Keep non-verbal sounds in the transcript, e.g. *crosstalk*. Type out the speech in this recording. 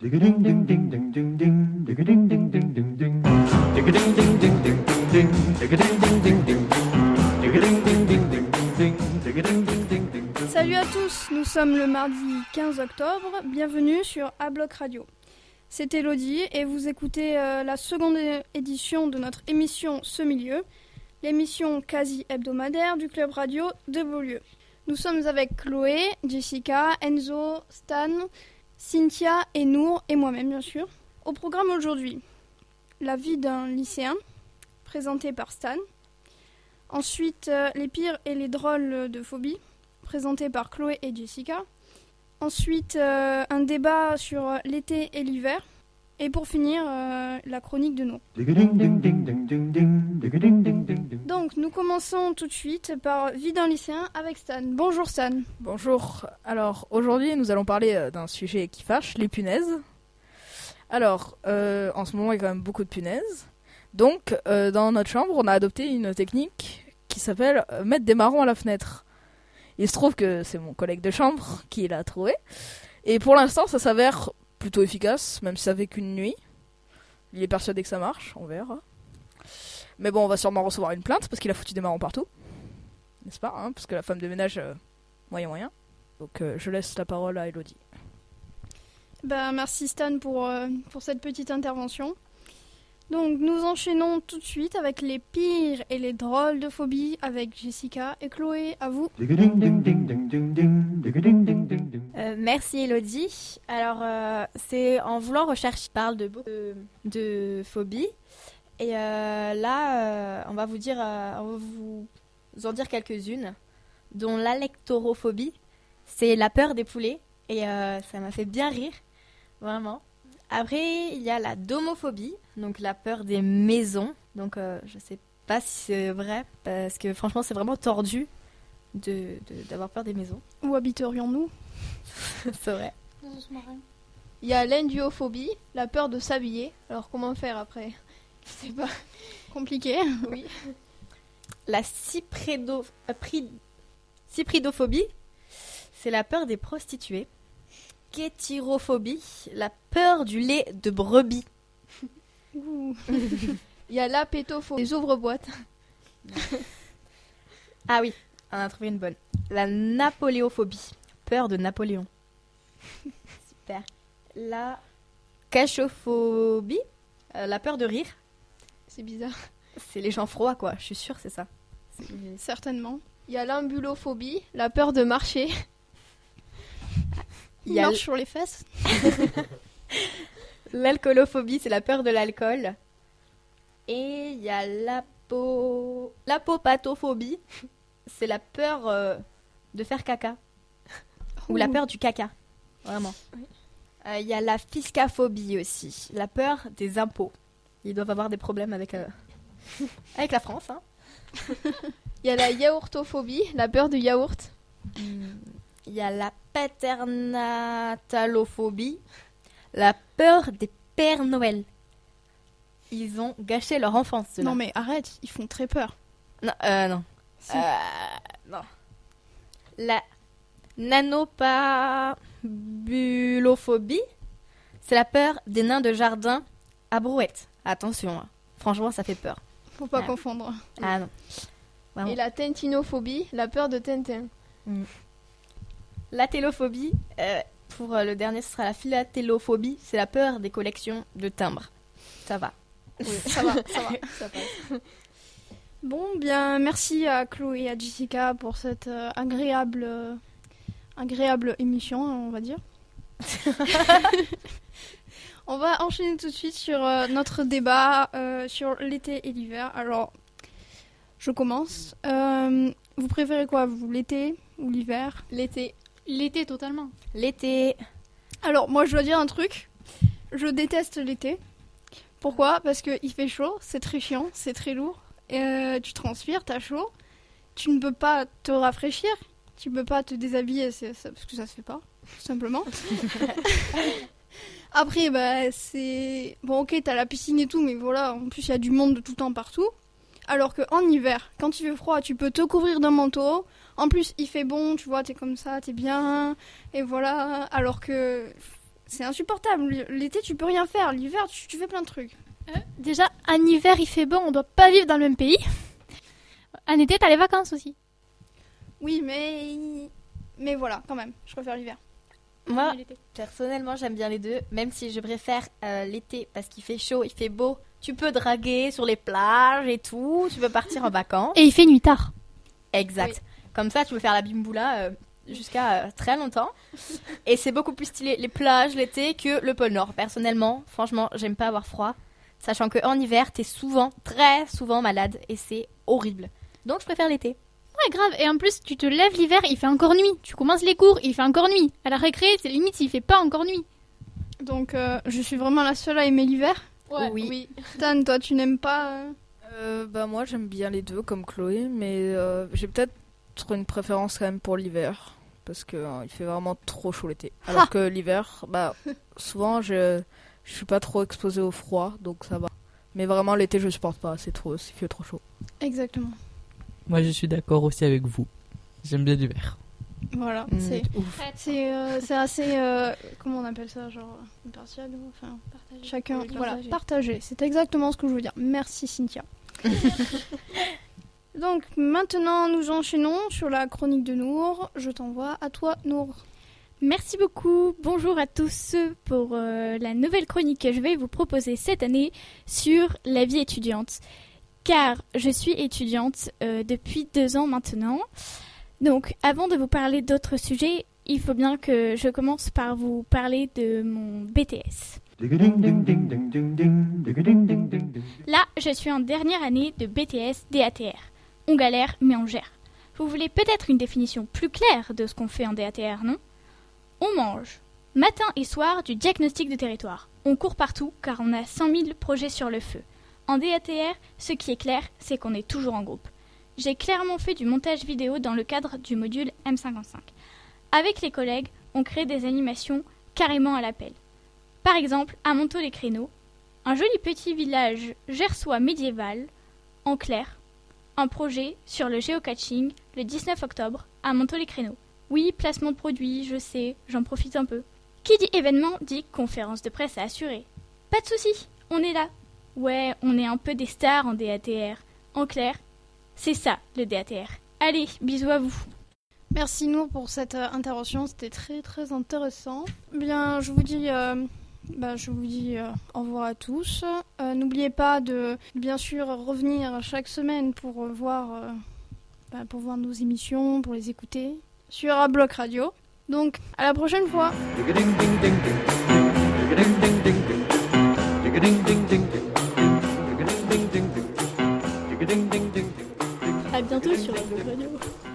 Salut à tous, nous sommes le mardi 15 octobre, bienvenue sur A-Block Radio. C'est Elodie et vous écoutez euh, la seconde édition de notre émission Ce Milieu, l'émission quasi hebdomadaire du club radio de Beaulieu. Nous sommes avec Chloé, Jessica, Enzo, Stan, Cynthia et Nour et moi-même bien sûr. Au programme aujourd'hui, la vie d'un lycéen, présenté par Stan. Ensuite, euh, les pires et les drôles de phobie, présenté par Chloé et Jessica. Ensuite, euh, un débat sur l'été et l'hiver. Et pour finir, euh, la chronique de Nour. Donc, nous commençons tout de suite par Vie d'un lycéen avec Stan. Bonjour Stan. Bonjour. Alors aujourd'hui, nous allons parler euh, d'un sujet qui fâche, les punaises. Alors, euh, en ce moment, il y a quand même beaucoup de punaises. Donc, euh, dans notre chambre, on a adopté une technique qui s'appelle euh, mettre des marrons à la fenêtre. Il se trouve que c'est mon collègue de chambre qui l'a trouvé. Et pour l'instant, ça s'avère plutôt efficace, même si ça fait qu'une nuit. Il est persuadé que ça marche, on verra. Mais bon, on va sûrement recevoir une plainte parce qu'il a foutu des marrons partout. N'est-ce pas hein Parce que la femme de ménage, euh, moyen moyen. Donc euh, je laisse la parole à Elodie. Ben, merci Stan euh, pour cette petite intervention. Donc, nous enchaînons tout de suite avec les pires et les drôles de phobies avec Jessica et Chloé. À vous. Euh, merci Elodie. Alors, euh, c'est en voulant rechercher, je parle de de, de phobies. Et euh, là, on va vous dire, on va vous en dire quelques-unes, dont l'alectorophobie, c'est la peur des poulets. Et ça m'a fait bien rire, vraiment. Après, il y a la domophobie, donc la peur des maisons. Donc, euh, je sais pas si c'est vrai, parce que franchement, c'est vraiment tordu de- de- d'avoir peur des maisons. Où habiterions-nous? *laughs* C'est vrai. Il y a l'endiophobie, la peur de s'habiller. Alors, comment faire après? C'est pas *laughs* compliqué. Oui. La cyprido- euh, cypridophobie, c'est la peur des prostituées. Kétirophobie, la peur du lait de brebis. *laughs* Il y a l'apétophobie, les ouvre-boîtes. Ah oui, on a trouvé une bonne. La napoléophobie, peur de Napoléon. *laughs* Super. La cachophobie, euh, la peur de rire. C'est bizarre. C'est les gens froids, quoi. Je suis sûre, c'est ça. Certainement. Il y a l'ambulophobie, la peur de marcher. Il y a marche sur les fesses. *laughs* L'alcoolophobie, c'est la peur de l'alcool. Et il y a l'apo... l'apopatophobie, c'est la peur euh, de faire caca. Ou la peur du caca. Vraiment. Euh, Il y a la fiscaphobie aussi, la peur des impôts. Ils doivent avoir des problèmes avec, euh, *laughs* avec la France. Hein. *laughs* Il y a la yaourtophobie, la peur du yaourt. Il y a la paternatalophobie, la peur des Pères Noël. Ils ont gâché leur enfance. Non mais arrête, ils font très peur. Non, euh, non. Si. Euh, non. La nanopabulophobie, c'est la peur des nains de jardin à brouette. Attention, hein. franchement, ça fait peur. Faut pas Ah. confondre. Ah non. Vraiment. Et la tentinophobie, la peur de Tintin. La télophobie, euh, pour euh, le dernier, ce sera la philatélophobie, c'est la peur des collections de timbres. Ça va. ça va, ça va. Ça passe. Bon, bien, merci à Chloé et à Jessica pour cette euh, agréable, euh, agréable émission, on va dire. *laughs* on va enchaîner tout de suite sur euh, notre débat euh, sur l'été et l'hiver. Alors, je commence. Euh, vous préférez quoi, vous, l'été ou l'hiver? L'été. L'été totalement. L'été, Alors, moi, je dois dire un truc. Je déteste l'été. Pourquoi? Parce qu'il fait chaud, c'est très chiant, c'est très lourd. Euh, tu transpires, t'as chaud. Tu ne peux pas te rafraîchir. Tu peux pas te déshabiller, c'est- ça- parce que ça se fait pas, tout simplement. *laughs* Après, bah, c'est. Bon, ok, t'as la piscine et tout, mais voilà, en plus, il y a du monde de tout temps partout. Alors qu'en hiver, quand il fait froid, tu peux te couvrir d'un manteau. En plus, il fait bon, tu vois, t'es comme ça, t'es bien. Et voilà. Alors que c'est insupportable. L'été, tu peux rien faire. L'hiver, tu, tu fais plein de trucs. Euh, déjà, en hiver, il fait bon, on doit pas vivre dans le même pays. En été, t'as les vacances aussi. Oui, mais. Mais voilà, quand même, je préfère l'hiver. Moi, personnellement, j'aime bien les deux, même si je préfère euh, l'été parce qu'il fait chaud, il fait beau. Tu peux draguer sur les plages et tout, tu peux partir en vacances. Et il fait nuit tard. Exact. Comme ça, tu peux faire la bimboula euh, jusqu'à euh, très longtemps. Et c'est beaucoup plus stylé les plages l'été que le pôle Nord. Personnellement, franchement, j'aime pas avoir froid. Sachant qu'en hiver, t'es souvent, très souvent malade et c'est horrible. Donc je préfère l'été. Ouais, grave. Et en plus, tu te lèves l'hiver, il fait encore nuit. Tu commences les cours, il fait encore nuit. À la récré, c'est limite, il fait pas encore nuit. Donc, euh, je suis vraiment la seule à aimer l'hiver. Oui. Tan, toi, tu n'aimes pas. euh, Euh, bah moi j'aime bien les deux comme Chloé, mais euh, j'ai peut-être une préférence quand même pour l'hiver parce que euh, il fait vraiment trop chaud l'été. Alors que l'hiver, bah souvent je je suis pas trop exposée au froid donc ça va. Mais vraiment l'été je supporte pas, c'est trop, il fait trop chaud. Exactement. Moi, je suis d'accord aussi avec vous. J'aime bien l'hiver. Voilà, Mm, c'est. ouf. C'est euh, c'est assez. euh, comment on appelle ça Genre. Impartial ou- Enfin, chacun. Voilà, partagé. C'est exactement ce que je veux dire. Merci, Cynthia. *laughs* Donc, maintenant, nous enchaînons sur la chronique de Nour. Je t'envoie à toi, Nour. Merci beaucoup. Bonjour à tous pour euh, la nouvelle chronique que je vais vous proposer cette année sur la vie étudiante. Car je suis étudiante euh, depuis deux ans maintenant. Donc, avant de vous parler d'autres sujets, il faut bien que je commence par vous parler de mon BTS. Là, je suis en dernière année de BTS DATR. On galère, mais on gère. Vous voulez peut-être une définition plus claire de ce qu'on fait en DATR, non? On mange. Matin et soir du diagnostic de territoire. On court partout car on a 100 000 projets sur le feu. En DATR, ce qui est clair, c'est qu'on est toujours en groupe. J'ai clairement fait du montage vidéo dans le cadre du module M55. Avec les collègues, on crée des animations carrément à l'appel. Par exemple, à Montaut-les-Créneaux, un joli petit village gersois médiéval, en clair, un projet sur le géocaching le 19 octobre à Montaut-les-Créneaux. Oui, placement de produits, je sais, j'en profite un peu. Qui dit événement dit conférence de presse à assurer. Pas de souci, on est là. Ouais, on est un peu des stars en DATR. En clair, c'est ça le DATR. Allez, bisous à vous. Merci Nour pour cette euh, intervention, c'était très très intéressant. Bien, je vous dis, euh, bah, je vous dis euh, au revoir à tous. Euh, N'oubliez pas de bien sûr revenir chaque semaine pour voir, euh, bah, pour voir nos émissions, pour les écouter sur Abloc Radio. Donc à la prochaine fois. Bientôt sur radio.